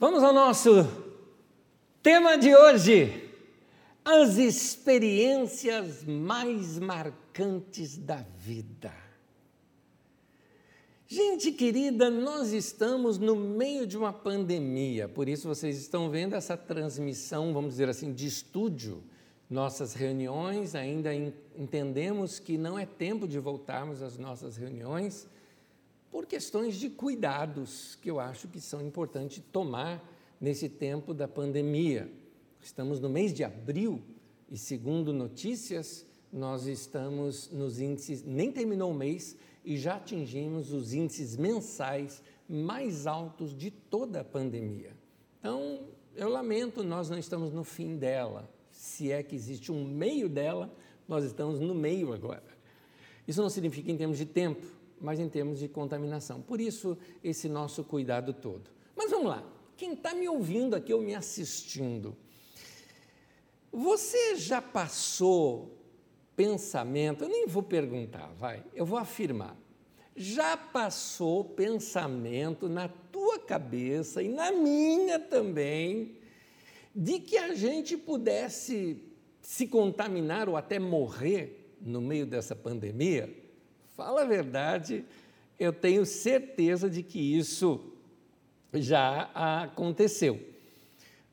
Vamos ao nosso tema de hoje: as experiências mais marcantes da vida. Gente querida, nós estamos no meio de uma pandemia, por isso vocês estão vendo essa transmissão, vamos dizer assim, de estúdio. Nossas reuniões, ainda entendemos que não é tempo de voltarmos às nossas reuniões por questões de cuidados que eu acho que são importantes tomar nesse tempo da pandemia. Estamos no mês de abril e, segundo notícias, nós estamos nos índices, nem terminou o mês e já atingimos os índices mensais mais altos de toda a pandemia. Então, eu lamento, nós não estamos no fim dela. Se é que existe um meio dela, nós estamos no meio agora. Isso não significa em termos de tempo, mas em termos de contaminação. Por isso, esse nosso cuidado todo. Mas vamos lá, quem está me ouvindo aqui ou me assistindo, você já passou pensamento, eu nem vou perguntar, vai, eu vou afirmar. Já passou pensamento na tua cabeça e na minha também, de que a gente pudesse se contaminar ou até morrer no meio dessa pandemia? Fala a verdade, eu tenho certeza de que isso já aconteceu.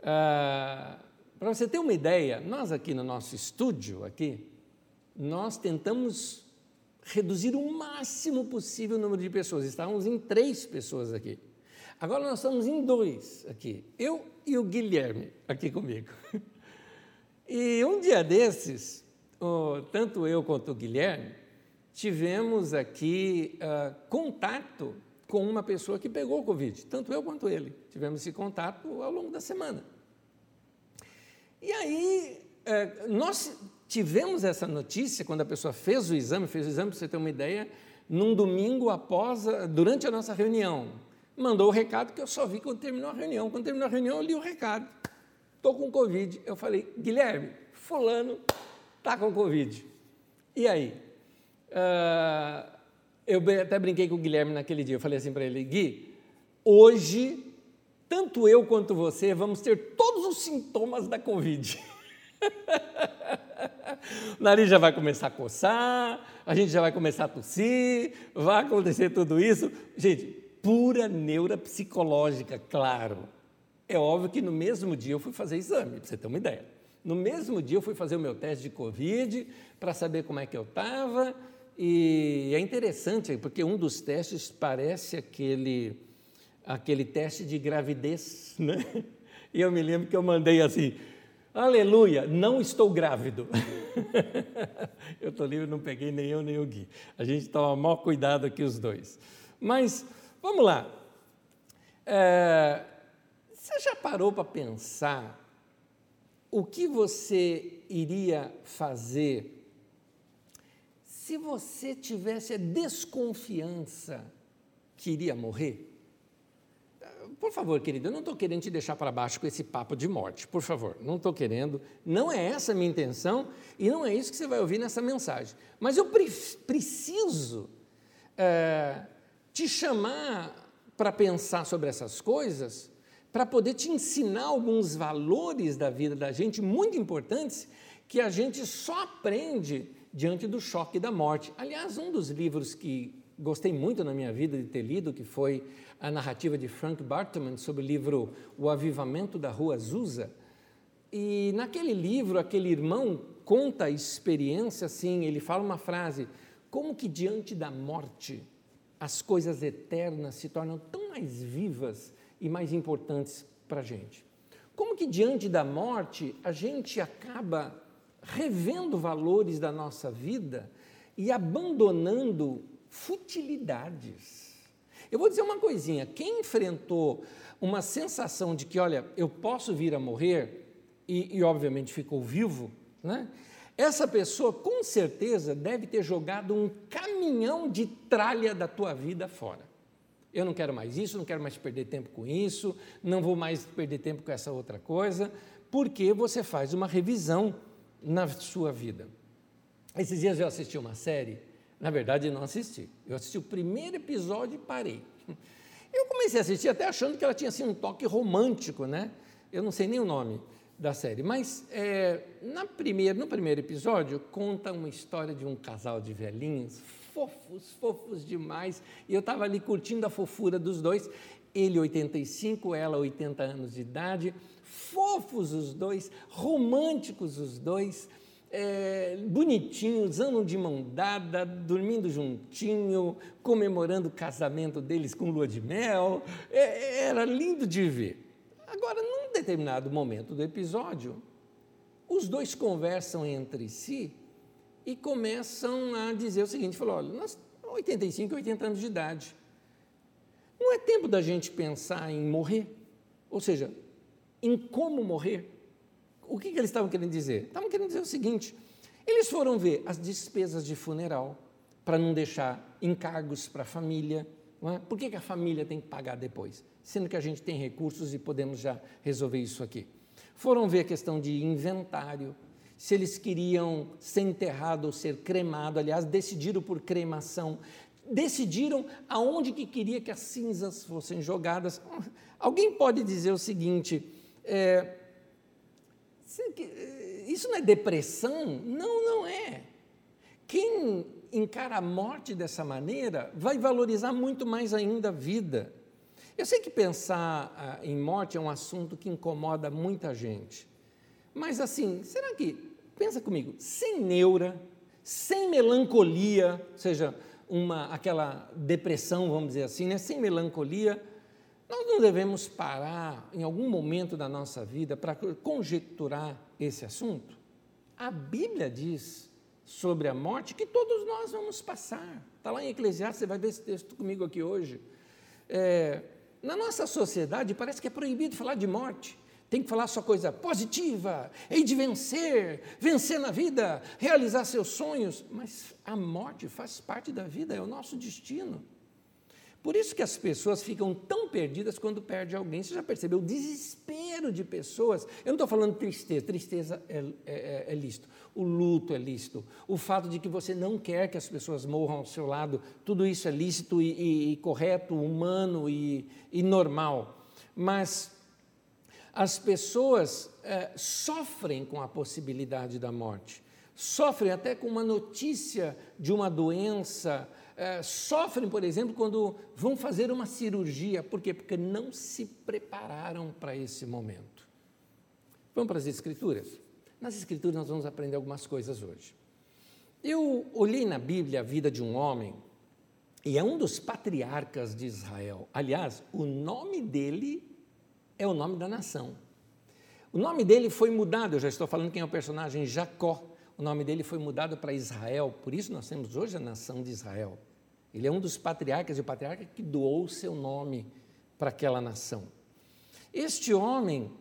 Ah, Para você ter uma ideia, nós aqui no nosso estúdio, aqui, nós tentamos reduzir o máximo possível o número de pessoas. Estávamos em três pessoas aqui. Agora nós estamos em dois aqui, eu e o Guilherme aqui comigo. E um dia desses, tanto eu quanto o Guilherme, tivemos aqui uh, contato com uma pessoa que pegou o Covid, tanto eu quanto ele. Tivemos esse contato ao longo da semana. E aí, uh, nós tivemos essa notícia quando a pessoa fez o exame, fez o exame, para você ter uma ideia, num domingo após, durante a nossa reunião. Mandou o recado que eu só vi quando terminou a reunião. Quando terminou a reunião, eu li o recado. Estou com Covid. Eu falei, Guilherme, fulano está com Covid. E aí? Uh, eu até brinquei com o Guilherme naquele dia, eu falei assim para ele, Gui, hoje, tanto eu quanto você vamos ter todos os sintomas da Covid. o nariz já vai começar a coçar, a gente já vai começar a tossir, vai acontecer tudo isso. Gente, pura neuropsicológica, claro. É óbvio que no mesmo dia eu fui fazer exame, para você ter uma ideia. No mesmo dia eu fui fazer o meu teste de Covid para saber como é que eu estava e é interessante, porque um dos testes parece aquele, aquele teste de gravidez, né? E eu me lembro que eu mandei assim, aleluia, não estou grávido. eu estou livre, não peguei nem eu nem o Gui. A gente toma maior cuidado aqui os dois. Mas, vamos lá. É, você já parou para pensar o que você iria fazer se você tivesse a desconfiança que iria morrer, por favor, querido, eu não estou querendo te deixar para baixo com esse papo de morte, por favor, não estou querendo, não é essa a minha intenção e não é isso que você vai ouvir nessa mensagem. Mas eu pre preciso é, te chamar para pensar sobre essas coisas, para poder te ensinar alguns valores da vida da gente muito importantes que a gente só aprende diante do choque da morte. Aliás, um dos livros que gostei muito na minha vida de ter lido, que foi a narrativa de Frank Bartman sobre o livro O Avivamento da Rua Azusa. E naquele livro, aquele irmão conta a experiência assim, ele fala uma frase: como que diante da morte as coisas eternas se tornam tão mais vivas e mais importantes para a gente? Como que diante da morte a gente acaba revendo valores da nossa vida e abandonando futilidades. Eu vou dizer uma coisinha: quem enfrentou uma sensação de que, olha, eu posso vir a morrer, e, e obviamente ficou vivo, né? essa pessoa com certeza deve ter jogado um caminhão de tralha da tua vida fora. Eu não quero mais isso, não quero mais perder tempo com isso, não vou mais perder tempo com essa outra coisa, porque você faz uma revisão na sua vida. Esses dias eu assisti uma série, na verdade não assisti, eu assisti o primeiro episódio e parei. Eu comecei a assistir até achando que ela tinha assim, um toque romântico, né? Eu não sei nem o nome da série, mas é, na primeira, no primeiro episódio conta uma história de um casal de velhinhos, fofos, fofos demais, e eu estava ali curtindo a fofura dos dois, ele 85, ela 80 anos de idade, fofos os dois, românticos os dois, é, bonitinhos, andam de mão dada, dormindo juntinho, comemorando o casamento deles com lua de mel. É, era lindo de ver. Agora, num determinado momento do episódio, os dois conversam entre si e começam a dizer o seguinte: falou, olha, nós 85, 80 anos de idade. Não é tempo da gente pensar em morrer? Ou seja, em como morrer? O que, que eles estavam querendo dizer? Estavam querendo dizer o seguinte: eles foram ver as despesas de funeral para não deixar encargos para a família. É? Por que, que a família tem que pagar depois? Sendo que a gente tem recursos e podemos já resolver isso aqui. Foram ver a questão de inventário, se eles queriam ser enterrado ou ser cremado, aliás, decidiram por cremação, decidiram aonde que queria que as cinzas fossem jogadas. Alguém pode dizer o seguinte, é, isso não é depressão? Não, não é. Quem encara a morte dessa maneira vai valorizar muito mais ainda a vida. Eu sei que pensar ah, em morte é um assunto que incomoda muita gente. Mas assim, será que, pensa comigo, sem neura, sem melancolia, ou seja, uma, aquela depressão, vamos dizer assim, né? sem melancolia, nós não devemos parar em algum momento da nossa vida para conjecturar esse assunto? A Bíblia diz sobre a morte que todos nós vamos passar. Está lá em Eclesiastes, você vai ver esse texto comigo aqui hoje. É, na nossa sociedade parece que é proibido falar de morte. Tem que falar só coisa positiva, hei de vencer, vencer na vida, realizar seus sonhos. Mas a morte faz parte da vida, é o nosso destino. Por isso que as pessoas ficam tão perdidas quando perde alguém. Você já percebeu o desespero de pessoas? Eu não estou falando tristeza, tristeza é, é, é, é lícito, o luto é lícito, o fato de que você não quer que as pessoas morram ao seu lado, tudo isso é lícito e, e, e correto, humano e, e, normal. Mas as pessoas é, sofrem com a possibilidade da morte, sofrem até com uma notícia de uma doença é, sofrem, por exemplo, quando vão fazer uma cirurgia. Por quê? Porque não se prepararam para esse momento. Vamos para as Escrituras? Nas Escrituras nós vamos aprender algumas coisas hoje. Eu olhei na Bíblia a vida de um homem, e é um dos patriarcas de Israel. Aliás, o nome dele é o nome da nação. O nome dele foi mudado, eu já estou falando quem é o personagem Jacó. O nome dele foi mudado para Israel, por isso nós temos hoje a nação de Israel. Ele é um dos patriarcas, e o patriarca que doou o seu nome para aquela nação. Este homem,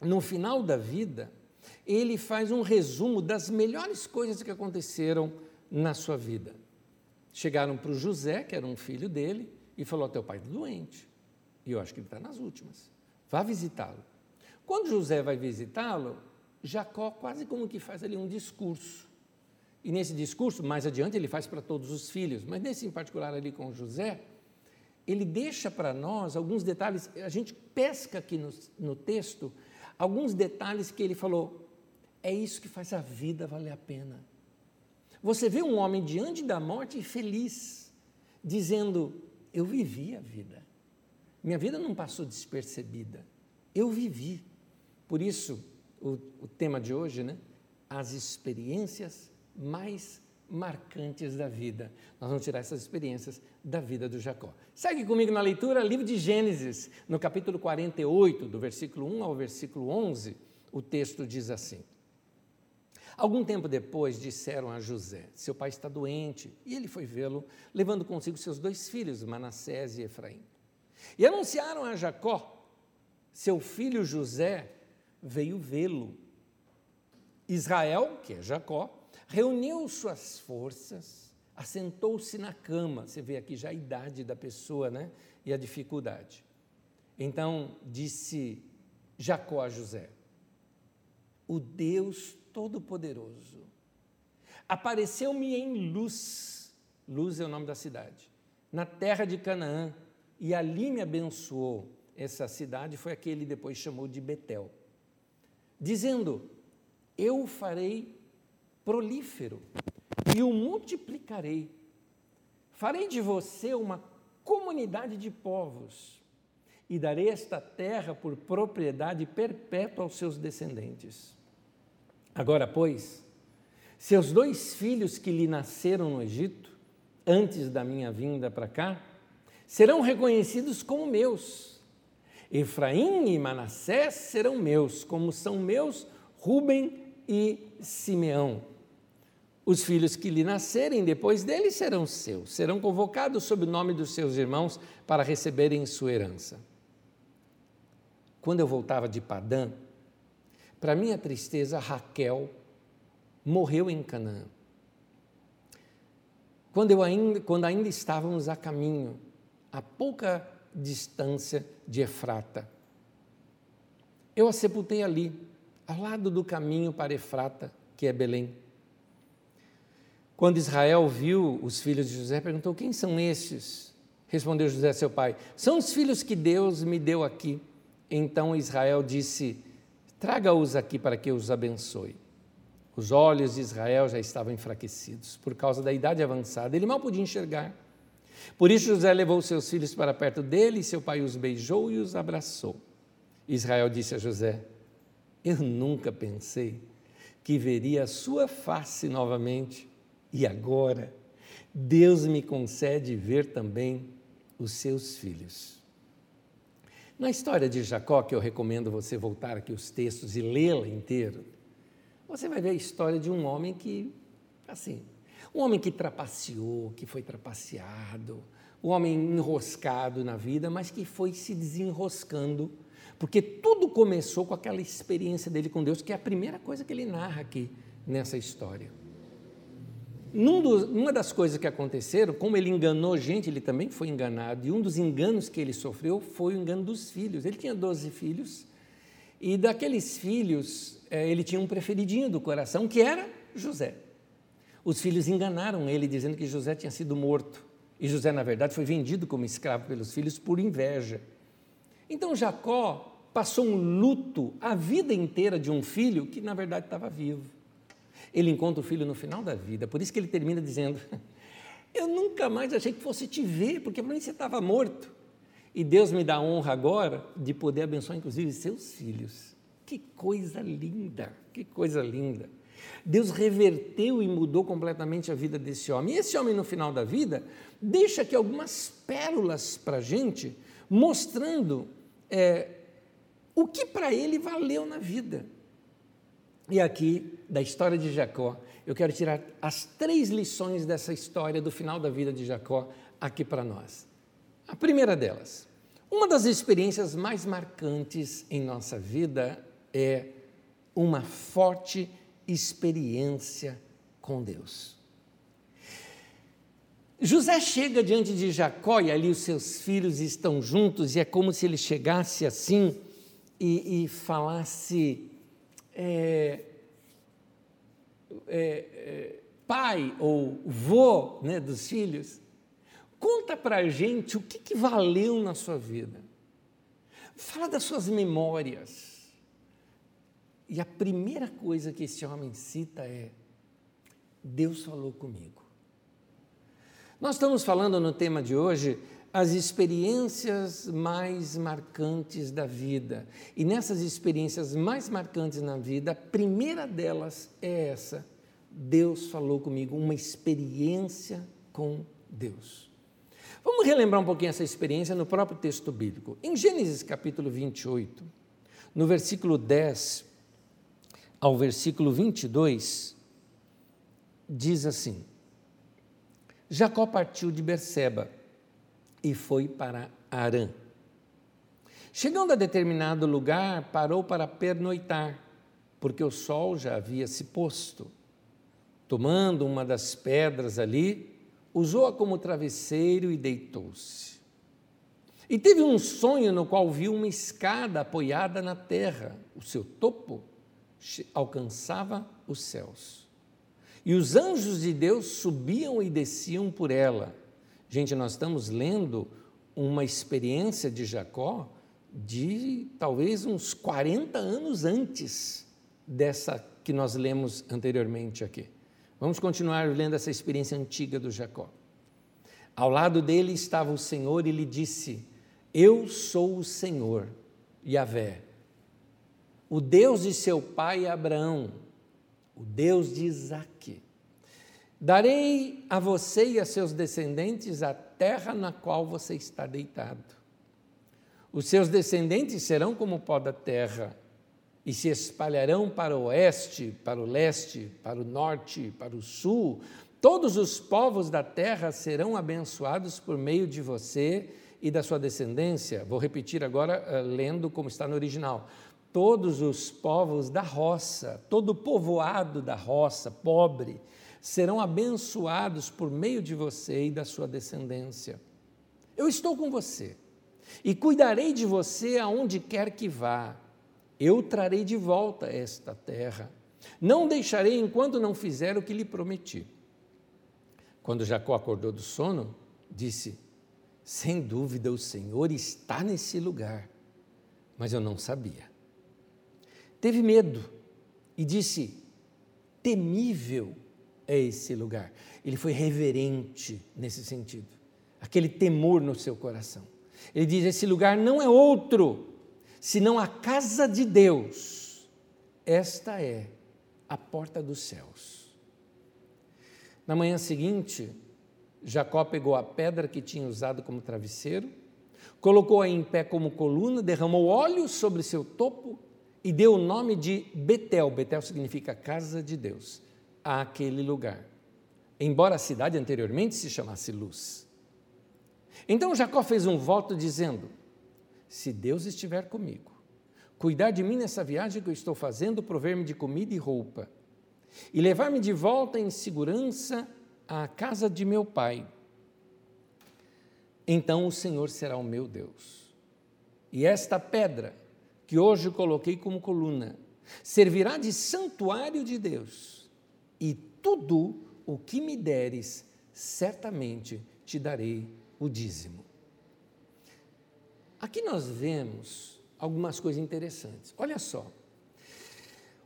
no final da vida, ele faz um resumo das melhores coisas que aconteceram na sua vida. Chegaram para o José, que era um filho dele, e falou: Teu pai está doente. E eu acho que ele está nas últimas. Vá visitá-lo. Quando José vai visitá-lo, Jacó quase como que faz ali um discurso. E nesse discurso, mais adiante, ele faz para todos os filhos, mas nesse em particular ali com José, ele deixa para nós alguns detalhes, a gente pesca aqui no, no texto, alguns detalhes que ele falou, é isso que faz a vida valer a pena. Você vê um homem diante da morte feliz, dizendo: Eu vivi a vida. Minha vida não passou despercebida. Eu vivi. Por isso, o, o tema de hoje, né? As experiências mais marcantes da vida. Nós vamos tirar essas experiências da vida do Jacó. Segue comigo na leitura, livro de Gênesis, no capítulo 48, do versículo 1 ao versículo 11, o texto diz assim: Algum tempo depois disseram a José: Seu pai está doente, e ele foi vê-lo, levando consigo seus dois filhos, Manassés e Efraim. E anunciaram a Jacó: Seu filho José veio vê-lo. Israel, que é Jacó, reuniu suas forças, assentou-se na cama. Você vê aqui já a idade da pessoa, né? E a dificuldade. Então disse Jacó a José: O Deus Todo-Poderoso apareceu-me em luz. Luz é o nome da cidade. Na terra de Canaã, e ali me abençoou. Essa cidade foi a que ele depois chamou de Betel, dizendo: Eu farei prolífero e o multiplicarei. Farei de você uma comunidade de povos e darei esta terra por propriedade perpétua aos seus descendentes. Agora, pois, seus dois filhos que lhe nasceram no Egito, antes da minha vinda para cá, serão reconhecidos como meus. Efraim e Manassés serão meus, como são meus Ruben e Simeão. Os filhos que lhe nascerem depois dele serão seus, serão convocados sob o nome dos seus irmãos para receberem sua herança. Quando eu voltava de Padã, para minha tristeza, Raquel morreu em Canaã. Quando, eu ainda, quando ainda estávamos a caminho, a pouca distância de Efrata, eu a sepultei ali, ao lado do caminho para Efrata, que é Belém. Quando Israel viu os filhos de José, perguntou: Quem são estes? Respondeu José, seu pai: São os filhos que Deus me deu aqui. Então Israel disse: Traga-os aqui para que eu os abençoe. Os olhos de Israel já estavam enfraquecidos por causa da idade avançada, ele mal podia enxergar. Por isso José levou seus filhos para perto dele, e seu pai os beijou e os abraçou. Israel disse a José: Eu nunca pensei que veria a sua face novamente, e agora Deus me concede ver também os seus filhos. Na história de Jacó, que eu recomendo você voltar aqui os textos e lê-la inteiro, você vai ver a história de um homem que, assim, um homem que trapaceou, que foi trapaceado, um homem enroscado na vida, mas que foi se desenroscando, porque tudo começou com aquela experiência dele com Deus, que é a primeira coisa que ele narra aqui nessa história. Num dos, uma das coisas que aconteceram, como ele enganou gente, ele também foi enganado, e um dos enganos que ele sofreu foi o engano dos filhos. Ele tinha 12 filhos, e daqueles filhos, é, ele tinha um preferidinho do coração, que era José. Os filhos enganaram ele, dizendo que José tinha sido morto. E José, na verdade, foi vendido como escravo pelos filhos por inveja. Então Jacó passou um luto a vida inteira de um filho que, na verdade, estava vivo ele encontra o filho no final da vida. Por isso que ele termina dizendo: Eu nunca mais achei que fosse te ver, porque para mim você estava morto. E Deus me dá a honra agora de poder abençoar, inclusive, seus filhos. Que coisa linda, que coisa linda. Deus reverteu e mudou completamente a vida desse homem. E esse homem, no final da vida, deixa aqui algumas pérolas para a gente, mostrando é, o que para ele valeu na vida. E aqui, da história de Jacó, eu quero tirar as três lições dessa história do final da vida de Jacó aqui para nós. A primeira delas, uma das experiências mais marcantes em nossa vida é uma forte experiência com Deus. José chega diante de Jacó e ali os seus filhos estão juntos, e é como se ele chegasse assim e, e falasse: é, é, é, pai ou vô né, dos filhos, conta para a gente o que, que valeu na sua vida. Fala das suas memórias. E a primeira coisa que esse homem cita é: Deus falou comigo. Nós estamos falando no tema de hoje as experiências mais marcantes da vida. E nessas experiências mais marcantes na vida, a primeira delas é essa. Deus falou comigo, uma experiência com Deus. Vamos relembrar um pouquinho essa experiência no próprio texto bíblico. Em Gênesis capítulo 28, no versículo 10 ao versículo 22, diz assim: Jacó partiu de Berseba e foi para Arã. Chegando a determinado lugar, parou para pernoitar, porque o sol já havia se posto. Tomando uma das pedras ali, usou-a como travesseiro e deitou-se. E teve um sonho no qual viu uma escada apoiada na terra. O seu topo alcançava os céus. E os anjos de Deus subiam e desciam por ela. Gente, nós estamos lendo uma experiência de Jacó de talvez uns 40 anos antes dessa que nós lemos anteriormente aqui. Vamos continuar lendo essa experiência antiga do Jacó. Ao lado dele estava o Senhor e lhe disse: Eu sou o Senhor, Yahvé, o Deus de seu pai Abraão, o Deus de Isaque. Darei a você e a seus descendentes a terra na qual você está deitado. Os seus descendentes serão como pó da terra e se espalharão para o oeste, para o leste, para o norte, para o sul. Todos os povos da terra serão abençoados por meio de você e da sua descendência. Vou repetir agora, uh, lendo como está no original. Todos os povos da roça, todo o povoado da roça, pobre, serão abençoados por meio de você e da sua descendência. Eu estou com você e cuidarei de você aonde quer que vá. Eu trarei de volta esta terra. Não deixarei enquanto não fizer o que lhe prometi. Quando Jacó acordou do sono, disse: Sem dúvida o Senhor está nesse lugar, mas eu não sabia. Teve medo e disse: Temível é esse lugar. Ele foi reverente nesse sentido, aquele temor no seu coração. Ele diz: Esse lugar não é outro senão a casa de Deus. Esta é a porta dos céus. Na manhã seguinte, Jacó pegou a pedra que tinha usado como travesseiro, colocou-a em pé como coluna, derramou óleo sobre seu topo e deu o nome de Betel. Betel significa casa de Deus, àquele lugar. Embora a cidade anteriormente se chamasse Luz. Então Jacó fez um voto dizendo: se Deus estiver comigo, cuidar de mim nessa viagem que eu estou fazendo, prover-me de comida e roupa, e levar-me de volta em segurança à casa de meu pai, então o Senhor será o meu Deus. E esta pedra, que hoje coloquei como coluna, servirá de santuário de Deus, e tudo o que me deres, certamente te darei o dízimo. Aqui nós vemos algumas coisas interessantes. Olha só.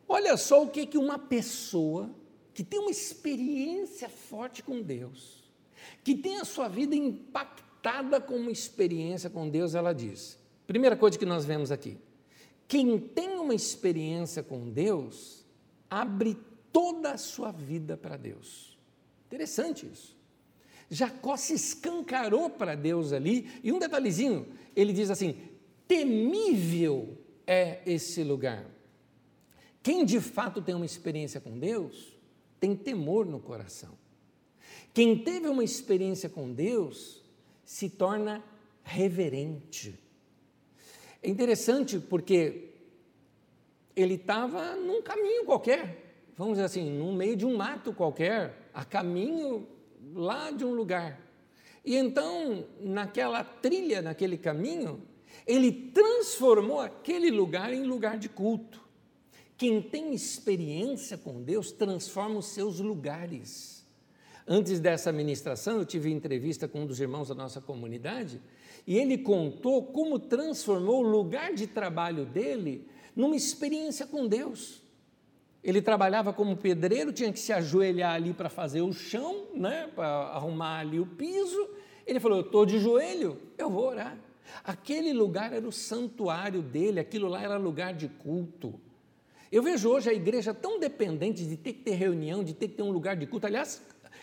Olha só o que, que uma pessoa que tem uma experiência forte com Deus, que tem a sua vida impactada com uma experiência com Deus, ela diz. Primeira coisa que nós vemos aqui. Quem tem uma experiência com Deus, abre toda a sua vida para Deus. Interessante isso. Jacó se escancarou para Deus ali, e um detalhezinho, ele diz assim: temível é esse lugar. Quem de fato tem uma experiência com Deus, tem temor no coração. Quem teve uma experiência com Deus, se torna reverente. É interessante porque ele estava num caminho qualquer, vamos dizer assim, no meio de um mato qualquer, a caminho lá de um lugar. E então, naquela trilha, naquele caminho, ele transformou aquele lugar em lugar de culto. Quem tem experiência com Deus transforma os seus lugares. Antes dessa ministração, eu tive entrevista com um dos irmãos da nossa comunidade e ele contou como transformou o lugar de trabalho dele numa experiência com Deus. Ele trabalhava como pedreiro, tinha que se ajoelhar ali para fazer o chão, né, para arrumar ali o piso. Ele falou: Eu estou de joelho, eu vou orar. Aquele lugar era o santuário dele, aquilo lá era lugar de culto. Eu vejo hoje a igreja tão dependente de ter que ter reunião, de ter que ter um lugar de culto. Aliás,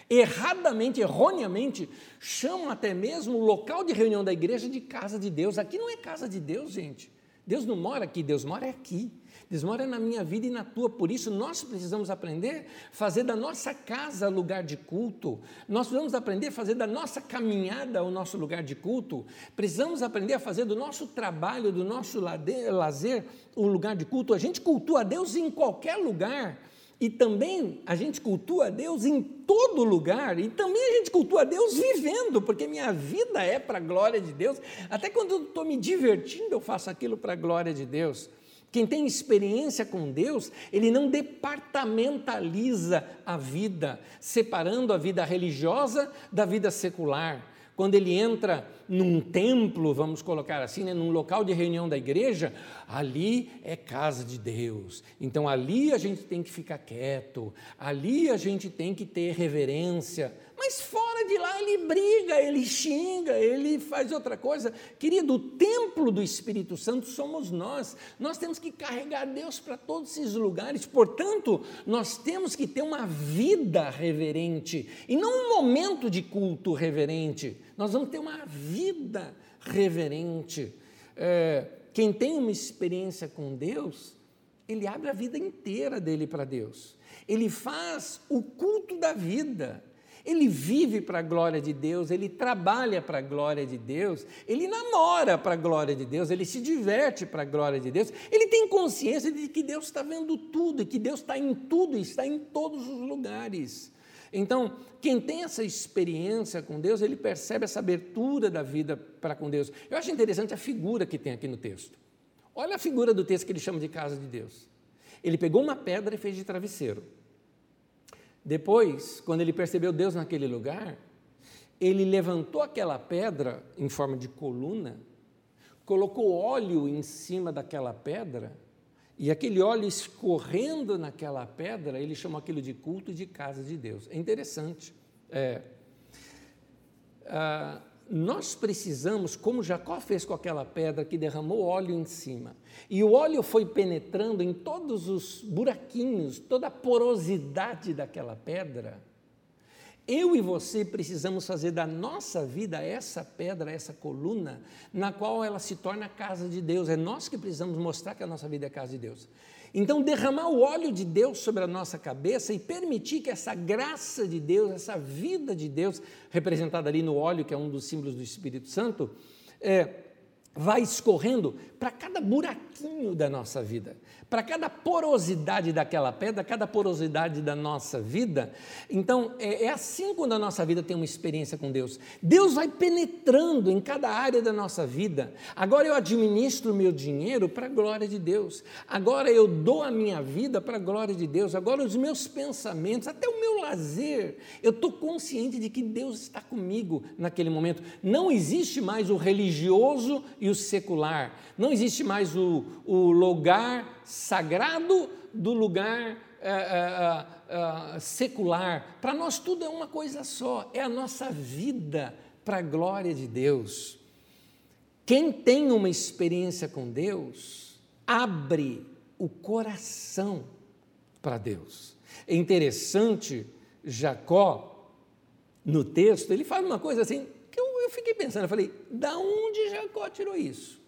erradamente, erroneamente, chamam até mesmo o local de reunião da igreja de casa de Deus. Aqui não é casa de Deus, gente. Deus não mora aqui, Deus mora aqui. Deus mora na minha vida e na tua. Por isso, nós precisamos aprender a fazer da nossa casa lugar de culto. Nós precisamos aprender a fazer da nossa caminhada o nosso lugar de culto. Precisamos aprender a fazer do nosso trabalho, do nosso lazer, um lugar de culto. A gente cultua a Deus em qualquer lugar. E também a gente cultua a Deus em todo lugar, e também a gente cultua a Deus vivendo, porque minha vida é para a glória de Deus. Até quando eu estou me divertindo, eu faço aquilo para a glória de Deus. Quem tem experiência com Deus, ele não departamentaliza a vida, separando a vida religiosa da vida secular. Quando ele entra num templo, vamos colocar assim, né, num local de reunião da igreja, ali é casa de Deus. Então ali a gente tem que ficar quieto, ali a gente tem que ter reverência. Mas fora de lá ele briga, ele xinga, ele faz outra coisa. Querido, o templo do Espírito Santo somos nós. Nós temos que carregar Deus para todos esses lugares. Portanto, nós temos que ter uma vida reverente e não um momento de culto reverente. Nós vamos ter uma vida reverente. É, quem tem uma experiência com Deus, ele abre a vida inteira dele para Deus. Ele faz o culto da vida. Ele vive para a glória de Deus, ele trabalha para a glória de Deus, ele namora para a glória de Deus, ele se diverte para a glória de Deus, ele tem consciência de que Deus está vendo tudo, e que Deus está em tudo e está em todos os lugares. Então, quem tem essa experiência com Deus, ele percebe essa abertura da vida para com Deus. Eu acho interessante a figura que tem aqui no texto. Olha a figura do texto que ele chama de casa de Deus. Ele pegou uma pedra e fez de travesseiro. Depois, quando ele percebeu Deus naquele lugar, ele levantou aquela pedra em forma de coluna, colocou óleo em cima daquela pedra, e aquele óleo escorrendo naquela pedra, ele chamou aquilo de culto de casa de Deus. É interessante. É, ah, nós precisamos, como Jacó fez com aquela pedra que derramou óleo em cima, e o óleo foi penetrando em todos os buraquinhos, toda a porosidade daquela pedra, eu e você precisamos fazer da nossa vida essa pedra, essa coluna, na qual ela se torna a casa de Deus. É nós que precisamos mostrar que a nossa vida é a casa de Deus. Então, derramar o óleo de Deus sobre a nossa cabeça e permitir que essa graça de Deus, essa vida de Deus, representada ali no óleo, que é um dos símbolos do Espírito Santo, é, vai escorrendo para cada buraquinho da nossa vida para cada porosidade daquela pedra, cada porosidade da nossa vida. Então, é, é, assim quando a nossa vida tem uma experiência com Deus. Deus vai penetrando em cada área da nossa vida. Agora eu administro o meu dinheiro para a glória de Deus. Agora eu dou a minha vida para a glória de Deus. Agora os meus pensamentos, até o meu lazer, eu estou consciente de que Deus está comigo naquele momento. Não existe mais o religioso o secular. Não existe mais o, o lugar sagrado do lugar é, é, é, secular. Para nós tudo é uma coisa só, é a nossa vida para a glória de Deus. Quem tem uma experiência com Deus, abre o coração para Deus. É interessante, Jacó, no texto, ele fala uma coisa assim, eu, fiquei pensando, eu falei, da onde Jacó tirou isso?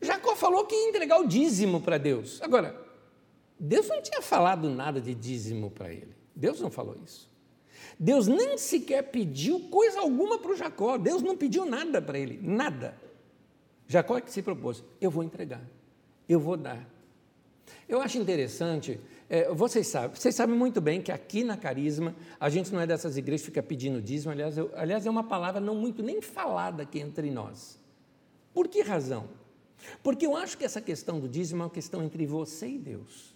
Jacó falou que ia entregar o dízimo para Deus. Agora, Deus não tinha falado nada de dízimo para ele. Deus não falou isso. Deus nem sequer pediu coisa alguma para o Jacó. Deus não pediu nada para ele, nada. Jacó é que se propôs: eu vou entregar, eu vou dar. Eu acho interessante, é, vocês sabem, vocês sabem muito bem que aqui na Carisma, a gente não é dessas igrejas que fica pedindo dízimo, aliás, eu, aliás, é uma palavra não muito nem falada aqui entre nós. Por que razão? Porque eu acho que essa questão do dízimo é uma questão entre você e Deus.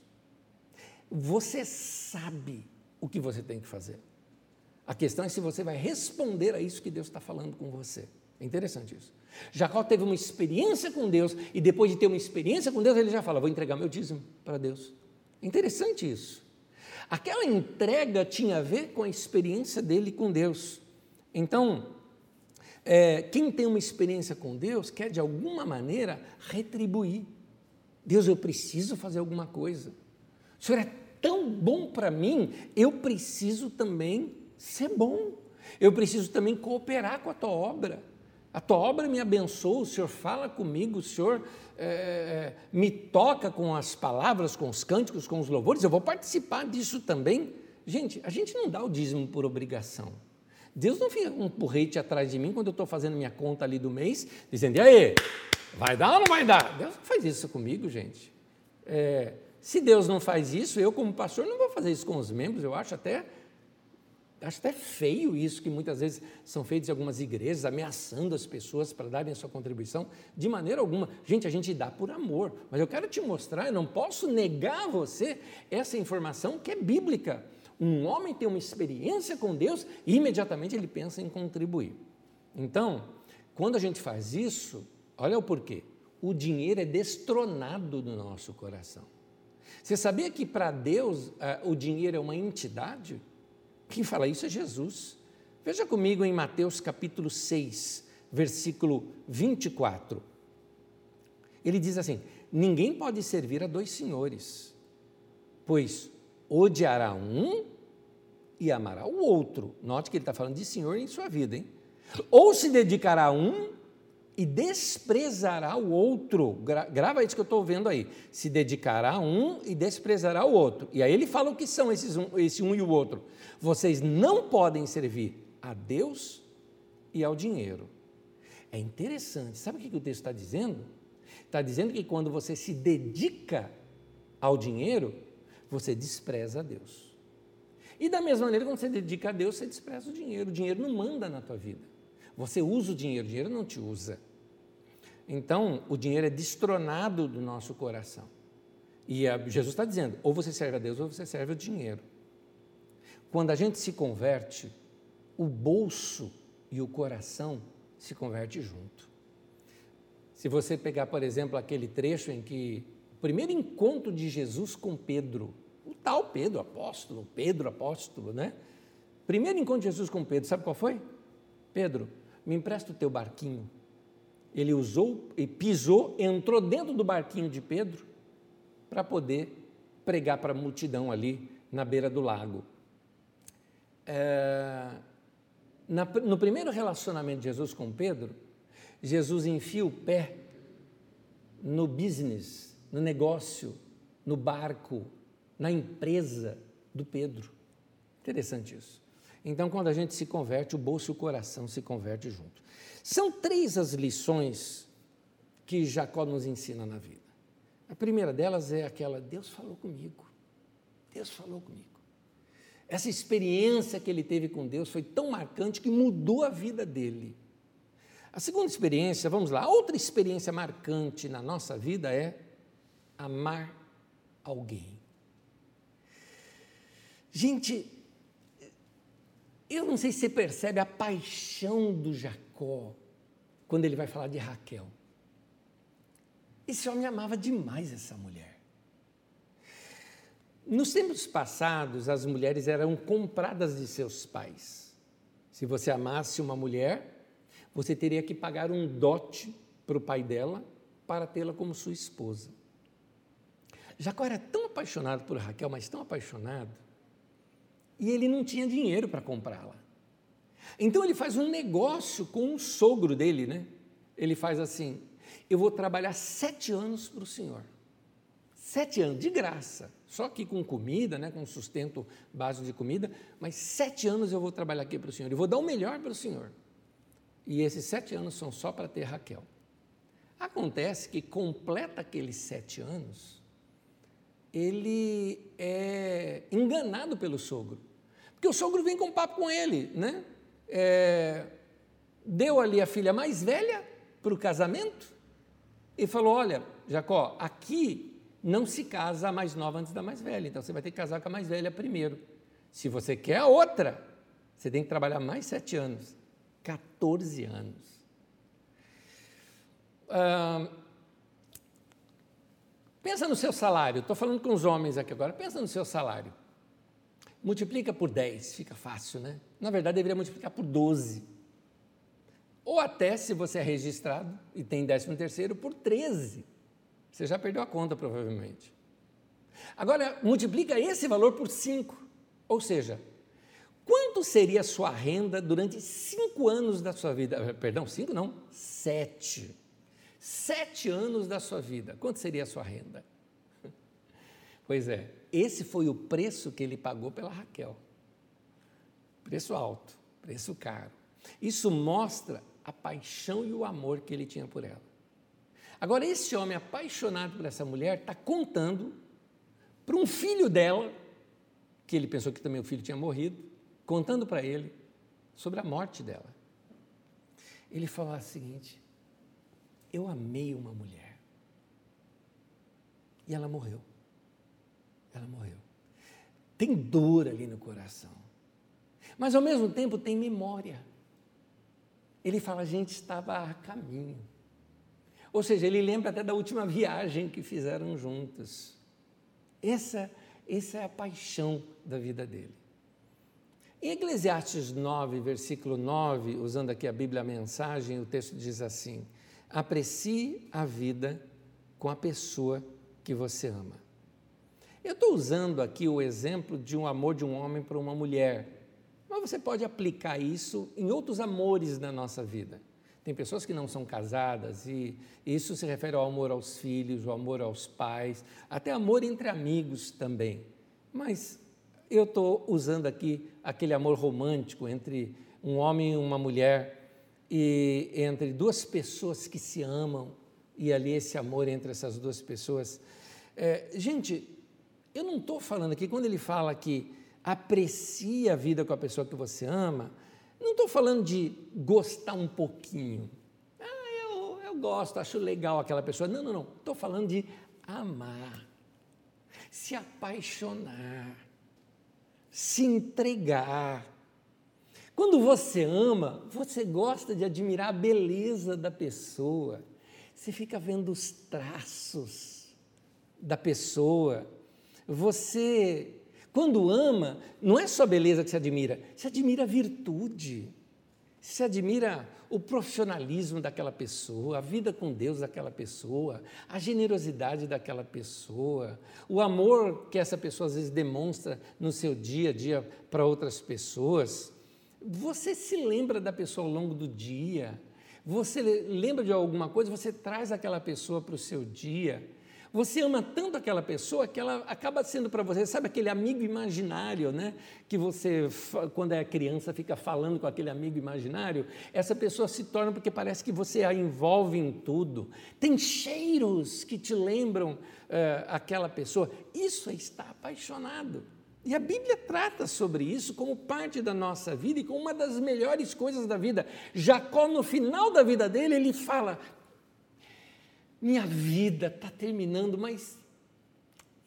Você sabe o que você tem que fazer. A questão é se você vai responder a isso que Deus está falando com você. É interessante isso. Jacó teve uma experiência com Deus e depois de ter uma experiência com Deus, ele já fala: Vou entregar meu dízimo para Deus. Interessante isso. Aquela entrega tinha a ver com a experiência dele com Deus. Então, é, quem tem uma experiência com Deus quer de alguma maneira retribuir. Deus, eu preciso fazer alguma coisa. O Senhor é tão bom para mim, eu preciso também ser bom. Eu preciso também cooperar com a tua obra. A tua obra me abençoa, o Senhor fala comigo, o Senhor é, me toca com as palavras, com os cânticos, com os louvores, eu vou participar disso também. Gente, a gente não dá o dízimo por obrigação. Deus não fica um porrete atrás de mim quando eu estou fazendo minha conta ali do mês, dizendo, e aí, vai dar ou não vai dar? Deus não faz isso comigo, gente. É, se Deus não faz isso, eu como pastor não vou fazer isso com os membros, eu acho até, acho até feio isso que muitas vezes são feitos em algumas igrejas, ameaçando as pessoas para darem a sua contribuição, de maneira alguma. Gente, a gente dá por amor, mas eu quero te mostrar, eu não posso negar a você essa informação que é bíblica. Um homem tem uma experiência com Deus e imediatamente ele pensa em contribuir. Então, quando a gente faz isso, olha o porquê. O dinheiro é destronado do nosso coração. Você sabia que para Deus uh, o dinheiro é uma entidade? Quem fala isso é Jesus. Veja comigo em Mateus capítulo 6, versículo 24. Ele diz assim: Ninguém pode servir a dois senhores, pois odiará um e amará o outro. Note que ele está falando de senhor em sua vida, hein? Ou se dedicará a um e desprezará o outro. Gra grava isso que eu estou vendo aí. Se dedicará a um e desprezará o outro. E aí ele fala o que são esses um, esse um e o outro. Vocês não podem servir a Deus e ao dinheiro. É interessante. Sabe o que o texto está dizendo? Está dizendo que quando você se dedica ao dinheiro, você despreza a Deus. E da mesma maneira, quando você dedica a Deus, você despreza o dinheiro. O dinheiro não manda na tua vida. Você usa o dinheiro, o dinheiro não te usa. Então, o dinheiro é destronado do nosso coração. E a, Jesus está dizendo: ou você serve a Deus ou você serve o dinheiro. Quando a gente se converte, o bolso e o coração se convertem junto. Se você pegar, por exemplo, aquele trecho em que o primeiro encontro de Jesus com Pedro, o tal Pedro, apóstolo, Pedro, apóstolo, né? Primeiro encontro de Jesus com Pedro, sabe qual foi? Pedro, me empresta o teu barquinho. Ele usou e pisou, entrou dentro do barquinho de Pedro para poder pregar para a multidão ali na beira do lago. É, na, no primeiro relacionamento de Jesus com Pedro, Jesus enfia o pé no business, no negócio, no barco, na empresa do Pedro. Interessante isso. Então, quando a gente se converte, o bolso e o coração se convertem junto. São três as lições que Jacó nos ensina na vida. A primeira delas é aquela: Deus falou comigo. Deus falou comigo. Essa experiência que ele teve com Deus foi tão marcante que mudou a vida dele. A segunda experiência, vamos lá, outra experiência marcante na nossa vida é amar alguém. Gente, eu não sei se você percebe a paixão do Jacó quando ele vai falar de Raquel. Esse homem amava demais essa mulher. Nos tempos passados, as mulheres eram compradas de seus pais. Se você amasse uma mulher, você teria que pagar um dote para o pai dela para tê-la como sua esposa. Jacó era tão apaixonado por Raquel, mas tão apaixonado, e ele não tinha dinheiro para comprá-la. Então ele faz um negócio com o sogro dele, né? Ele faz assim: eu vou trabalhar sete anos para o senhor. Sete anos, de graça. Só que com comida, né, com sustento básico de comida, mas sete anos eu vou trabalhar aqui para o senhor. E vou dar o melhor para o senhor. E esses sete anos são só para ter Raquel. Acontece que completa aqueles sete anos, ele é enganado pelo sogro. Porque o sogro vem com papo com ele, né? É, deu ali a filha mais velha para o casamento e falou: Olha, Jacó, aqui não se casa a mais nova antes da mais velha, então você vai ter que casar com a mais velha primeiro. Se você quer a outra, você tem que trabalhar mais sete anos 14 anos. Ah, pensa no seu salário, estou falando com os homens aqui agora, pensa no seu salário. Multiplica por 10, fica fácil, né? Na verdade, deveria multiplicar por 12. Ou até, se você é registrado e tem 13 terceiro, por 13. Você já perdeu a conta, provavelmente. Agora, multiplica esse valor por 5. Ou seja, Quanto seria a sua renda durante cinco anos da sua vida? Perdão, cinco não, sete. Sete anos da sua vida. Quanto seria a sua renda? Pois é, esse foi o preço que ele pagou pela Raquel. Preço alto, preço caro. Isso mostra a paixão e o amor que ele tinha por ela. Agora, esse homem apaixonado por essa mulher está contando para um filho dela, que ele pensou que também o filho tinha morrido, contando para ele sobre a morte dela. Ele falou o seguinte: Eu amei uma mulher e ela morreu. Ela morreu. Tem dor ali no coração, mas ao mesmo tempo tem memória. ele fala: a gente estava a caminho. Ou seja, ele lembra até da última viagem que fizeram juntos. Essa, essa é a paixão da vida dele. Em Eclesiastes 9, versículo 9, usando aqui a Bíblia a mensagem, o texto diz assim: aprecie a vida com a pessoa que você ama. Eu estou usando aqui o exemplo de um amor de um homem para uma mulher, mas você pode aplicar isso em outros amores na nossa vida. Tem pessoas que não são casadas e isso se refere ao amor aos filhos, ao amor aos pais, até amor entre amigos também. Mas eu estou usando aqui aquele amor romântico entre um homem e uma mulher e entre duas pessoas que se amam e ali esse amor entre essas duas pessoas. É, gente, eu não estou falando aqui, quando ele fala que aprecia a vida com a pessoa que você ama, não estou falando de gostar um pouquinho. Ah, eu, eu gosto, acho legal aquela pessoa. Não, não, não. Estou falando de amar, se apaixonar, se entregar. Quando você ama, você gosta de admirar a beleza da pessoa. Você fica vendo os traços da pessoa você, quando ama, não é só beleza que se admira, se admira a virtude, se admira o profissionalismo daquela pessoa, a vida com Deus daquela pessoa, a generosidade daquela pessoa, o amor que essa pessoa às vezes demonstra no seu dia a dia para outras pessoas. Você se lembra da pessoa ao longo do dia, você lembra de alguma coisa, você traz aquela pessoa para o seu dia. Você ama tanto aquela pessoa que ela acaba sendo para você, sabe aquele amigo imaginário, né? Que você, quando é criança, fica falando com aquele amigo imaginário. Essa pessoa se torna porque parece que você a envolve em tudo. Tem cheiros que te lembram é, aquela pessoa. Isso é estar apaixonado. E a Bíblia trata sobre isso como parte da nossa vida e como uma das melhores coisas da vida. Jacó, no final da vida dele, ele fala: minha vida está terminando, mas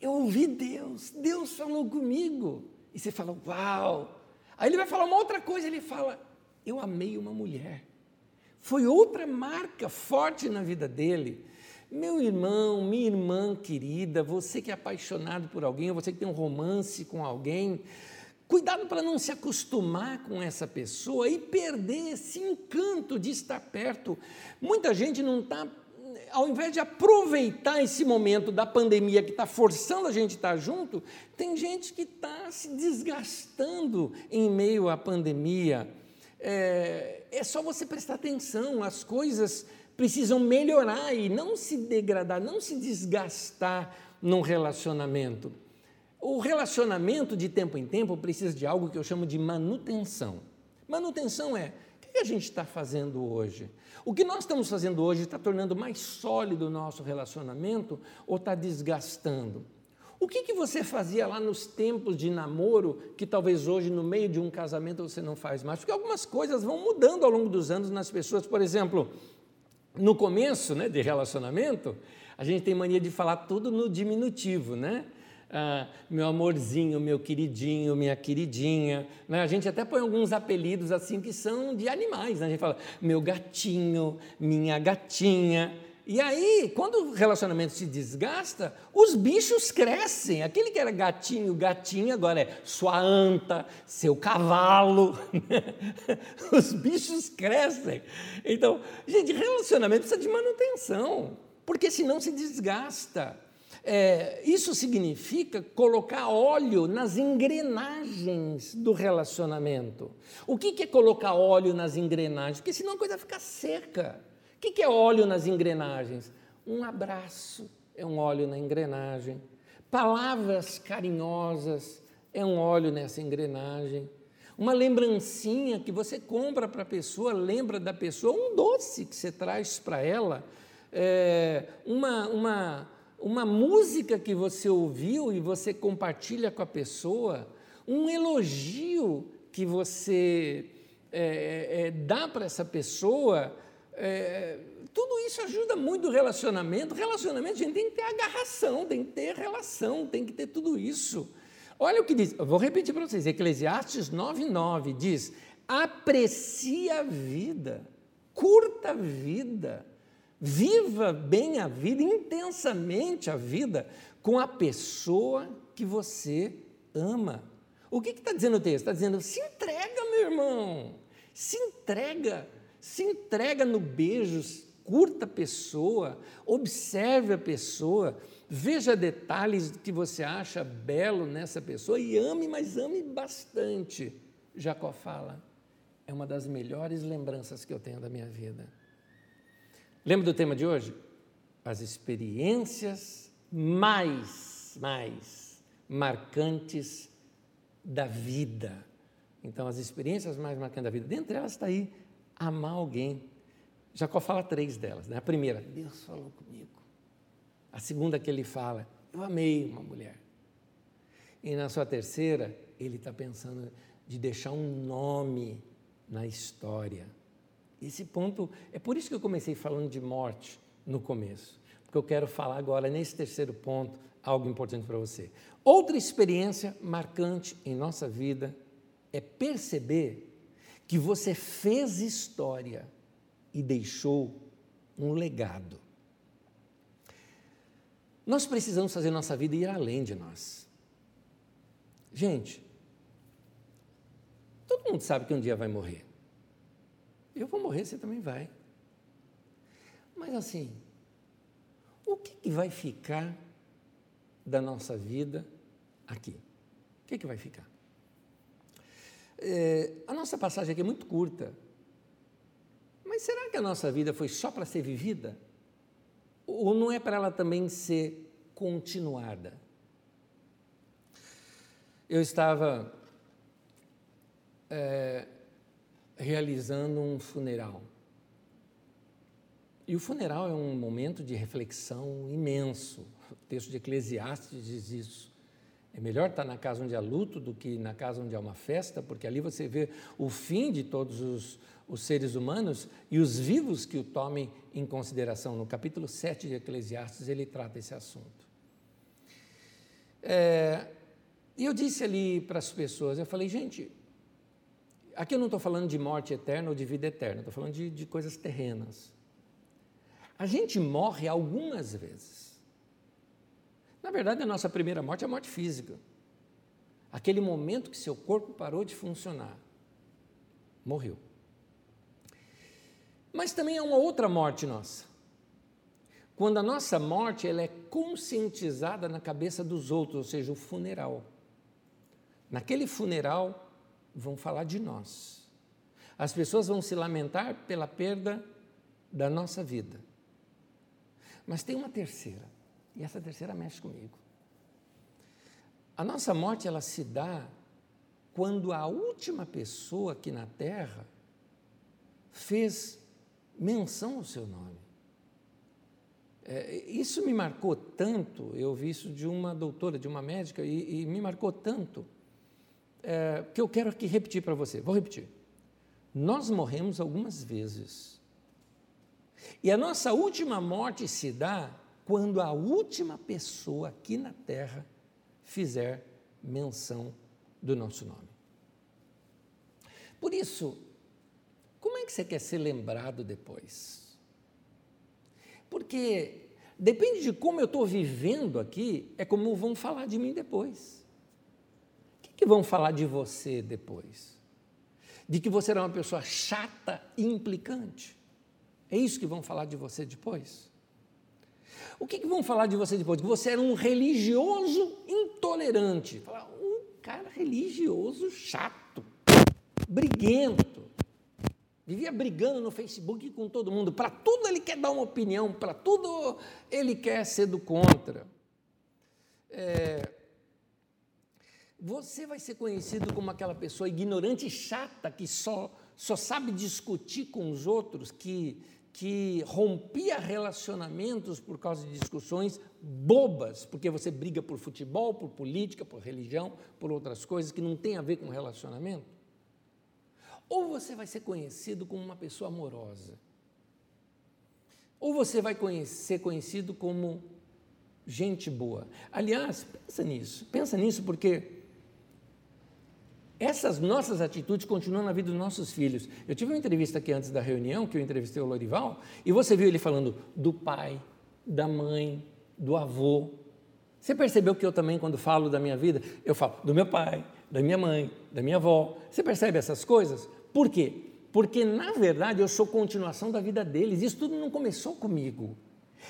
eu ouvi Deus, Deus falou comigo. E você fala, uau! Aí ele vai falar uma outra coisa, ele fala, eu amei uma mulher. Foi outra marca forte na vida dele. Meu irmão, minha irmã querida, você que é apaixonado por alguém, você que tem um romance com alguém, cuidado para não se acostumar com essa pessoa e perder esse encanto de estar perto. Muita gente não está ao invés de aproveitar esse momento da pandemia que está forçando a gente a estar junto, tem gente que está se desgastando em meio à pandemia. É, é só você prestar atenção, as coisas precisam melhorar e não se degradar, não se desgastar num relacionamento. O relacionamento de tempo em tempo precisa de algo que eu chamo de manutenção. Manutenção é o que a gente está fazendo hoje? O que nós estamos fazendo hoje está tornando mais sólido o nosso relacionamento ou está desgastando? O que, que você fazia lá nos tempos de namoro que talvez hoje, no meio de um casamento, você não faz mais? Porque algumas coisas vão mudando ao longo dos anos nas pessoas. Por exemplo, no começo né, de relacionamento, a gente tem mania de falar tudo no diminutivo, né? ah, meu amorzinho, meu queridinho, minha queridinha. Né? A gente até põe alguns apelidos assim que são de animais. Né? A gente fala meu gatinho, minha gatinha. E aí, quando o relacionamento se desgasta, os bichos crescem. Aquele que era gatinho, gatinha, agora é sua anta, seu cavalo. os bichos crescem. Então, gente, relacionamento precisa de manutenção, porque senão se desgasta. É, isso significa colocar óleo nas engrenagens do relacionamento. O que, que é colocar óleo nas engrenagens? Porque senão a coisa fica seca. O que, é óleo nas engrenagens? Um abraço é um óleo na engrenagem. Palavras carinhosas é um óleo nessa engrenagem. Uma lembrancinha que você compra para a pessoa, lembra da pessoa, um doce que você traz para ela, é, uma, uma uma música que você ouviu e você compartilha com a pessoa, um elogio que você é, é, dá para essa pessoa, é, tudo isso ajuda muito o relacionamento. Relacionamento, a gente tem que ter agarração, tem que ter relação, tem que ter tudo isso. Olha o que diz, vou repetir para vocês, Eclesiastes 9,9 diz: aprecia a vida curta a vida. Viva bem a vida, intensamente a vida, com a pessoa que você ama. O que está dizendo o texto? Está dizendo: se entrega, meu irmão, se entrega, se entrega no beijo, curta a pessoa, observe a pessoa, veja detalhes que você acha belo nessa pessoa e ame, mas ame bastante. Jacó fala: é uma das melhores lembranças que eu tenho da minha vida. Lembra do tema de hoje? As experiências mais, mais marcantes da vida. Então, as experiências mais marcantes da vida, dentre elas está aí amar alguém. Jacó fala três delas. Né? A primeira, Deus falou comigo. A segunda que ele fala, eu amei uma mulher. E na sua terceira, ele está pensando de deixar um nome na história. Esse ponto, é por isso que eu comecei falando de morte no começo, porque eu quero falar agora, nesse terceiro ponto, algo importante para você. Outra experiência marcante em nossa vida é perceber que você fez história e deixou um legado. Nós precisamos fazer nossa vida ir além de nós. Gente, todo mundo sabe que um dia vai morrer. Eu vou morrer, você também vai. Mas assim, o que, que vai ficar da nossa vida aqui? O que, que vai ficar? É, a nossa passagem aqui é muito curta. Mas será que a nossa vida foi só para ser vivida? Ou não é para ela também ser continuada? Eu estava é, realizando um funeral. E o funeral é um momento de reflexão imenso. O texto de Eclesiastes diz isso. É melhor estar na casa onde há luto do que na casa onde há uma festa, porque ali você vê o fim de todos os, os seres humanos e os vivos que o tomem em consideração. No capítulo 7 de Eclesiastes, ele trata esse assunto. É, e eu disse ali para as pessoas, eu falei, gente, aqui eu não estou falando de morte eterna ou de vida eterna, estou falando de, de coisas terrenas. A gente morre algumas vezes. Na verdade, a nossa primeira morte é a morte física. Aquele momento que seu corpo parou de funcionar. Morreu. Mas também há uma outra morte nossa. Quando a nossa morte ela é conscientizada na cabeça dos outros, ou seja, o funeral. Naquele funeral vão falar de nós. As pessoas vão se lamentar pela perda da nossa vida. Mas tem uma terceira, e essa terceira mexe comigo. A nossa morte ela se dá quando a última pessoa aqui na terra fez menção ao seu nome. É, isso me marcou tanto, eu vi isso de uma doutora, de uma médica, e, e me marcou tanto, é, que eu quero aqui repetir para você. Vou repetir. Nós morremos algumas vezes e a nossa última morte se dá quando a última pessoa aqui na terra fizer menção do nosso nome. Por isso, como é que você quer ser lembrado depois? Porque depende de como eu estou vivendo aqui, é como vão falar de mim depois. O que, que vão falar de você depois? De que você era uma pessoa chata e implicante. É isso que vão falar de você depois? O que, que vão falar de você depois? Que você era um religioso intolerante. Falar, um cara religioso chato, briguento. Vivia brigando no Facebook com todo mundo. Para tudo ele quer dar uma opinião, para tudo ele quer ser do contra. É, você vai ser conhecido como aquela pessoa ignorante e chata que só, só sabe discutir com os outros, que que rompia relacionamentos por causa de discussões bobas, porque você briga por futebol, por política, por religião, por outras coisas que não tem a ver com relacionamento? Ou você vai ser conhecido como uma pessoa amorosa, ou você vai ser conhecido como gente boa. Aliás, pensa nisso, pensa nisso porque essas nossas atitudes continuam na vida dos nossos filhos. Eu tive uma entrevista aqui antes da reunião, que eu entrevistei o Lorival, e você viu ele falando do pai, da mãe, do avô. Você percebeu que eu também, quando falo da minha vida, eu falo do meu pai, da minha mãe, da minha avó. Você percebe essas coisas? Por quê? Porque, na verdade, eu sou continuação da vida deles. Isso tudo não começou comigo.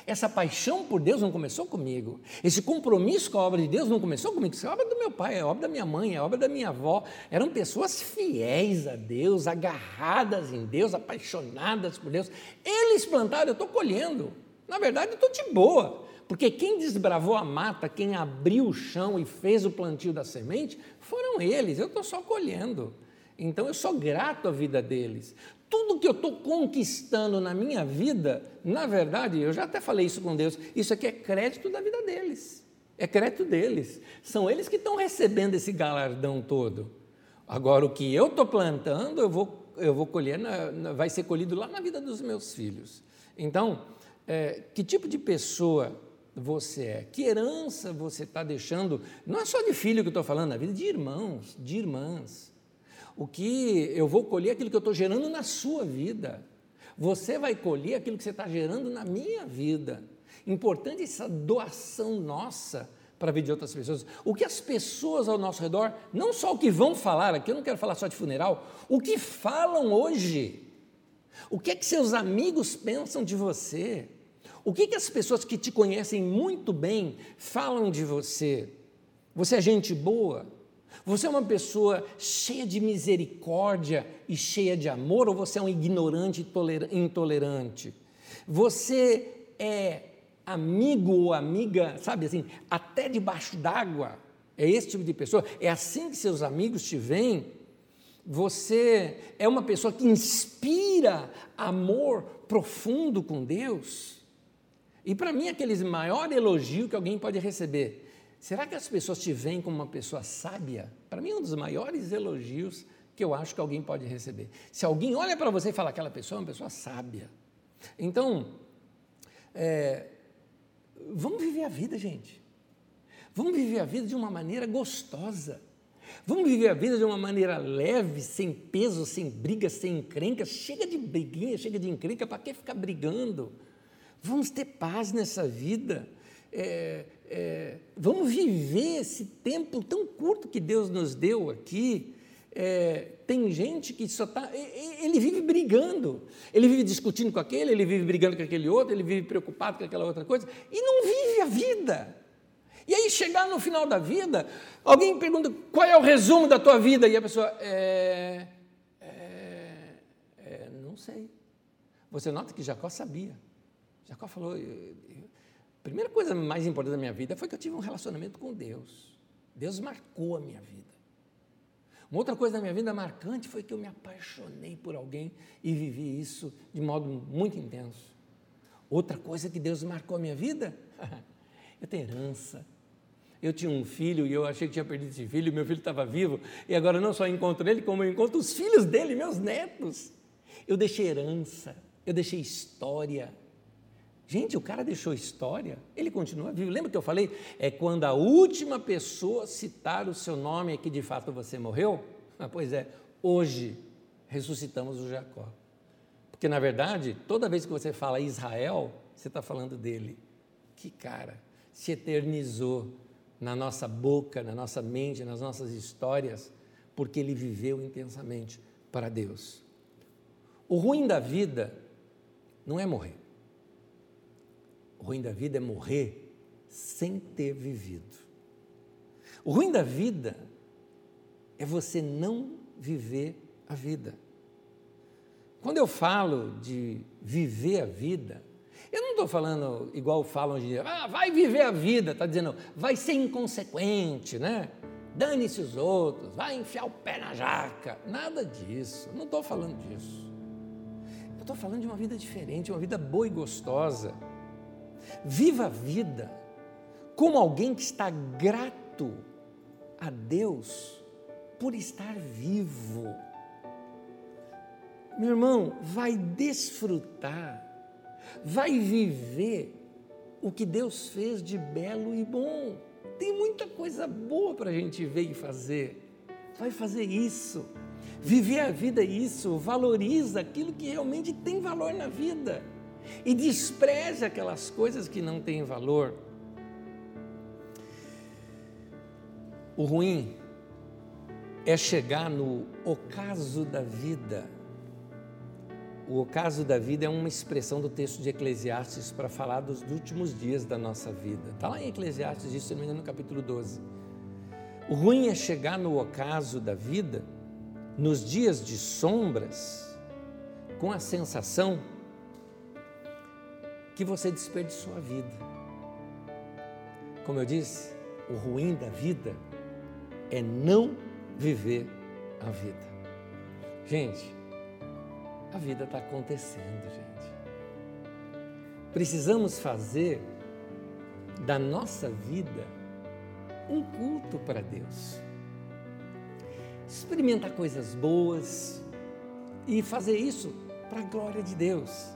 Essa paixão por Deus não começou comigo. Esse compromisso com a obra de Deus não começou comigo. Isso é obra do meu pai, é obra da minha mãe, é obra da minha avó. Eram pessoas fiéis a Deus, agarradas em Deus, apaixonadas por Deus. Eles plantaram, eu estou colhendo. Na verdade, eu estou de boa. Porque quem desbravou a mata, quem abriu o chão e fez o plantio da semente, foram eles. Eu estou só colhendo. Então eu sou grato à vida deles tudo que eu estou conquistando na minha vida, na verdade, eu já até falei isso com Deus, isso aqui é crédito da vida deles. É crédito deles. São eles que estão recebendo esse galardão todo. Agora, o que eu estou plantando, eu vou, eu vou colher, na, na, vai ser colhido lá na vida dos meus filhos. Então, é, que tipo de pessoa você é? Que herança você está deixando? Não é só de filho que eu estou falando, na vida de irmãos, de irmãs. O que eu vou colher é aquilo que eu estou gerando na sua vida. Você vai colher aquilo que você está gerando na minha vida. Importante essa doação nossa para a vida de outras pessoas. O que as pessoas ao nosso redor, não só o que vão falar aqui, eu não quero falar só de funeral, o que falam hoje. O que é que seus amigos pensam de você? O que, é que as pessoas que te conhecem muito bem falam de você? Você é gente boa? Você é uma pessoa cheia de misericórdia e cheia de amor, ou você é um ignorante e intolerante? Você é amigo ou amiga, sabe assim, até debaixo d'água? É esse tipo de pessoa? É assim que seus amigos te veem? Você é uma pessoa que inspira amor profundo com Deus? E para mim, aquele maior elogio que alguém pode receber Será que as pessoas te veem como uma pessoa sábia? Para mim, é um dos maiores elogios que eu acho que alguém pode receber. Se alguém olha para você e fala, aquela pessoa é uma pessoa sábia. Então, é, vamos viver a vida, gente. Vamos viver a vida de uma maneira gostosa. Vamos viver a vida de uma maneira leve, sem peso, sem briga, sem encrenca. Chega de briguinha, chega de encrenca, para que ficar brigando? Vamos ter paz nessa vida. É, é, vamos viver esse tempo tão curto que Deus nos deu aqui. É, tem gente que só está. Ele vive brigando, ele vive discutindo com aquele, ele vive brigando com aquele outro, ele vive preocupado com aquela outra coisa e não vive a vida. E aí, chegar no final da vida, alguém pergunta qual é o resumo da tua vida, e a pessoa, é, é, é não sei. Você nota que Jacó sabia. Jacó falou: a primeira coisa mais importante da minha vida foi que eu tive um relacionamento com Deus. Deus marcou a minha vida. Uma outra coisa da minha vida marcante foi que eu me apaixonei por alguém e vivi isso de modo muito intenso. Outra coisa que Deus marcou a minha vida, eu tenho herança. Eu tinha um filho e eu achei que tinha perdido esse filho, meu filho estava vivo, e agora não só encontro ele, como eu encontro os filhos dele, meus netos. Eu deixei herança, eu deixei história, Gente, o cara deixou história, ele continua vivo. Lembra que eu falei? É quando a última pessoa citar o seu nome é que de fato você morreu? Ah, pois é, hoje ressuscitamos o Jacó. Porque na verdade, toda vez que você fala Israel, você está falando dele. Que cara, se eternizou na nossa boca, na nossa mente, nas nossas histórias, porque ele viveu intensamente para Deus. O ruim da vida não é morrer. O ruim da vida é morrer sem ter vivido. O ruim da vida é você não viver a vida. Quando eu falo de viver a vida, eu não estou falando igual falam hoje em dia, ah, vai viver a vida, está dizendo, vai ser inconsequente, né? Dane-se os outros, vai enfiar o pé na jaca. Nada disso, não estou falando disso. Eu estou falando de uma vida diferente, uma vida boa e gostosa Viva a vida como alguém que está grato a Deus por estar vivo. Meu irmão, vai desfrutar, vai viver o que Deus fez de belo e bom. Tem muita coisa boa para a gente ver e fazer. vai fazer isso. Viver a vida é isso, valoriza aquilo que realmente tem valor na vida e despreza aquelas coisas que não têm valor. O ruim é chegar no ocaso da vida. O ocaso da vida é uma expressão do texto de Eclesiastes para falar dos últimos dias da nossa vida. Está lá em Eclesiastes, isso não me engano, no capítulo 12. O ruim é chegar no ocaso da vida, nos dias de sombras, com a sensação que você desperdiçou a vida. Como eu disse, o ruim da vida é não viver a vida. Gente, a vida está acontecendo, gente. Precisamos fazer da nossa vida um culto para Deus. Experimentar coisas boas e fazer isso para a glória de Deus.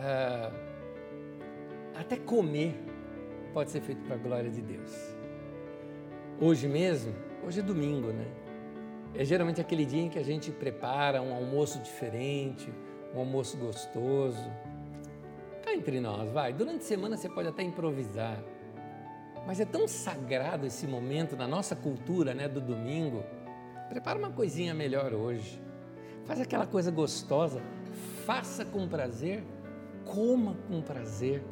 Ah, até comer pode ser feito para a glória de Deus. Hoje mesmo, hoje é domingo, né? É geralmente aquele dia em que a gente prepara um almoço diferente, um almoço gostoso. Cá entre nós, vai. Durante a semana você pode até improvisar. Mas é tão sagrado esse momento na nossa cultura, né, do domingo. Prepara uma coisinha melhor hoje. Faz aquela coisa gostosa. Faça com prazer. Coma com prazer.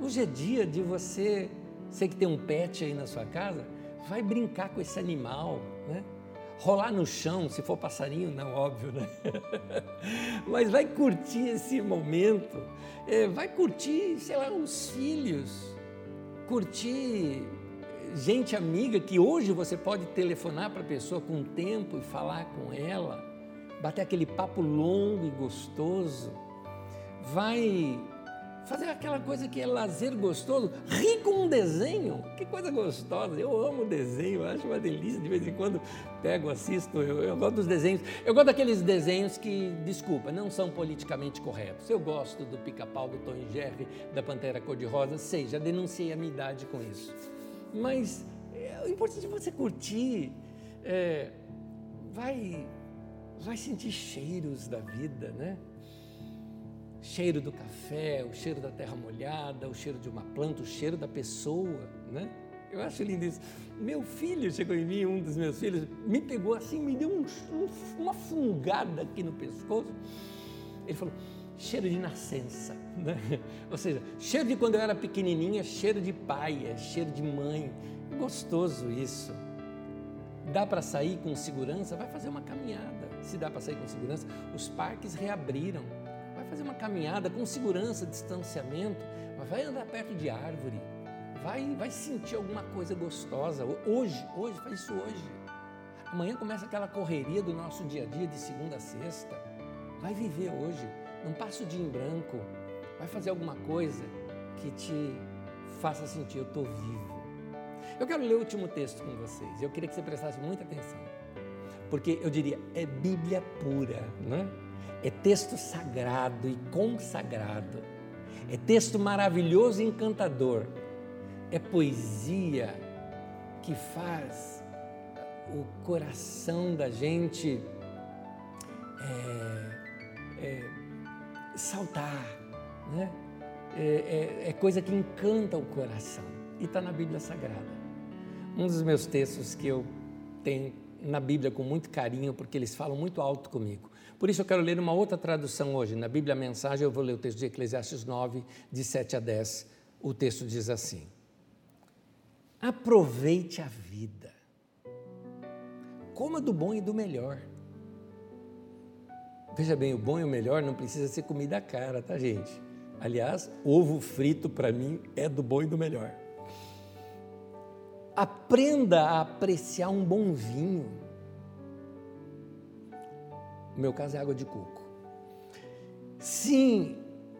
Hoje é dia de você, sei que tem um pet aí na sua casa, vai brincar com esse animal, né? rolar no chão, se for passarinho, não, óbvio, né? Mas vai curtir esse momento, é, vai curtir, sei lá, os filhos, curtir gente amiga que hoje você pode telefonar para a pessoa com tempo e falar com ela, bater aquele papo longo e gostoso, vai fazer aquela coisa que é lazer gostoso, rir com um desenho, que coisa gostosa, eu amo desenho, acho uma delícia, de vez em quando pego, assisto, eu, eu gosto dos desenhos, eu gosto daqueles desenhos que, desculpa, não são politicamente corretos, eu gosto do pica-pau, do Tom e Jerry, da Pantera Cor-de-Rosa, sei, já denunciei a minha idade com isso, mas é, o importante é você curtir, é, vai, vai sentir cheiros da vida, né? Cheiro do café, o cheiro da terra molhada, o cheiro de uma planta, o cheiro da pessoa, né? Eu acho lindo isso. Meu filho chegou em mim, um dos meus filhos, me pegou assim, me deu um, um, uma fungada aqui no pescoço. Ele falou, cheiro de nascença, né? Ou seja, cheiro de quando eu era pequenininha, cheiro de pai, é cheiro de mãe. Gostoso isso. Dá para sair com segurança? Vai fazer uma caminhada. Se dá para sair com segurança, os parques reabriram fazer uma caminhada com segurança, distanciamento, mas vai andar perto de árvore, vai, vai sentir alguma coisa gostosa. Hoje, hoje, faz isso hoje. Amanhã começa aquela correria do nosso dia a dia de segunda a sexta. Vai viver hoje, não passa o dia em branco, vai fazer alguma coisa que te faça sentir eu estou vivo. Eu quero ler o último texto com vocês. Eu queria que você prestasse muita atenção, porque eu diria é Bíblia pura, não é? É texto sagrado e consagrado, é texto maravilhoso e encantador, é poesia que faz o coração da gente é, é, saltar, né? É, é, é coisa que encanta o coração e está na Bíblia Sagrada. Um dos meus textos que eu tenho na Bíblia com muito carinho, porque eles falam muito alto comigo. Por isso eu quero ler uma outra tradução hoje. Na Bíblia Mensagem, eu vou ler o texto de Eclesiastes 9, de 7 a 10. O texto diz assim: Aproveite a vida, coma do bom e do melhor. Veja bem, o bom e o melhor não precisa ser comida cara, tá, gente? Aliás, ovo frito para mim é do bom e do melhor. Aprenda a apreciar um bom vinho no meu caso é água de coco. Sim,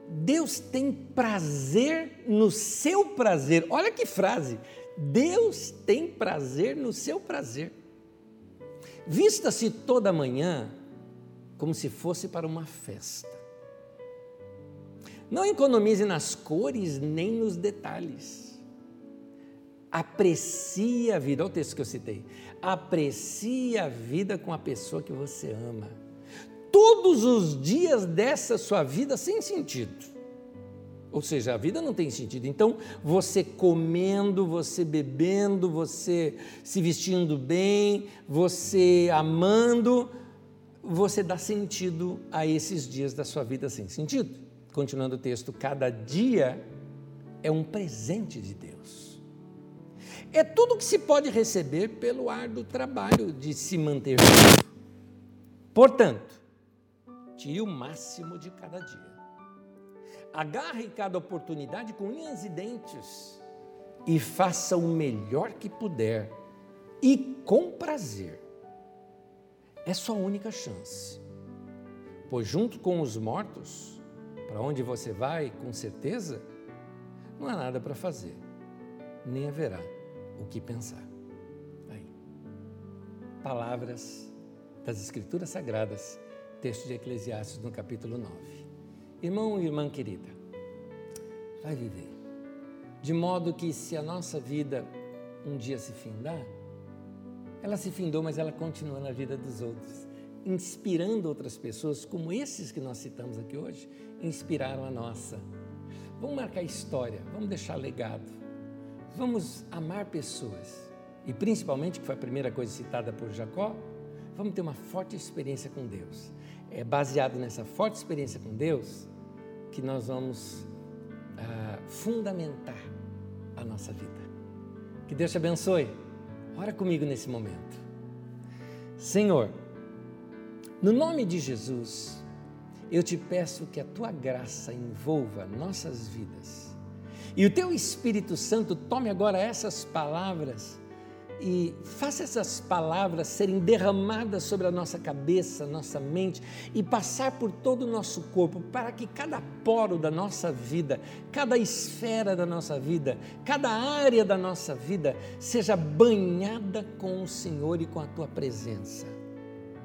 Deus tem prazer no seu prazer. Olha que frase! Deus tem prazer no seu prazer. Vista-se toda manhã como se fosse para uma festa. Não economize nas cores nem nos detalhes. Aprecie a vida, olha o texto que eu citei. Aprecie a vida com a pessoa que você ama. Todos os dias dessa sua vida sem sentido. Ou seja, a vida não tem sentido. Então, você comendo, você bebendo, você se vestindo bem, você amando, você dá sentido a esses dias da sua vida sem sentido. Continuando o texto, cada dia é um presente de Deus. É tudo que se pode receber pelo árduo trabalho de se manter vivo. Portanto, tire o máximo de cada dia. Agarre cada oportunidade com unhas e dentes e faça o melhor que puder e com prazer. É sua única chance. Pois, junto com os mortos, para onde você vai, com certeza, não há nada para fazer, nem haverá o que pensar. Aí. Palavras das Escrituras Sagradas, texto de Eclesiastes, no capítulo 9. Irmão e irmã querida, vai viver. De modo que se a nossa vida um dia se findar, ela se findou, mas ela continua na vida dos outros, inspirando outras pessoas, como esses que nós citamos aqui hoje, inspiraram a nossa. Vamos marcar história, vamos deixar legado, vamos amar pessoas e principalmente, que foi a primeira coisa citada por Jacó, vamos ter uma forte experiência com Deus é baseado nessa forte experiência com Deus que nós vamos ah, fundamentar a nossa vida. Que Deus te abençoe. Ora comigo nesse momento. Senhor, no nome de Jesus, eu te peço que a tua graça envolva nossas vidas. E o teu Espírito Santo tome agora essas palavras e faça essas palavras serem derramadas sobre a nossa cabeça, nossa mente e passar por todo o nosso corpo, para que cada poro da nossa vida, cada esfera da nossa vida, cada área da nossa vida seja banhada com o Senhor e com a tua presença.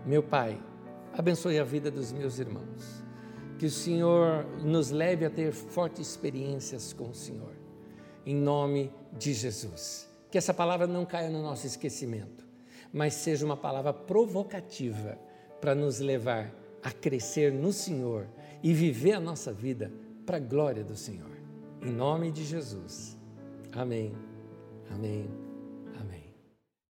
Meu Pai, abençoe a vida dos meus irmãos. Que o Senhor nos leve a ter fortes experiências com o Senhor. Em nome de Jesus que essa palavra não caia no nosso esquecimento, mas seja uma palavra provocativa para nos levar a crescer no Senhor e viver a nossa vida para a glória do Senhor. Em nome de Jesus. Amém. Amém.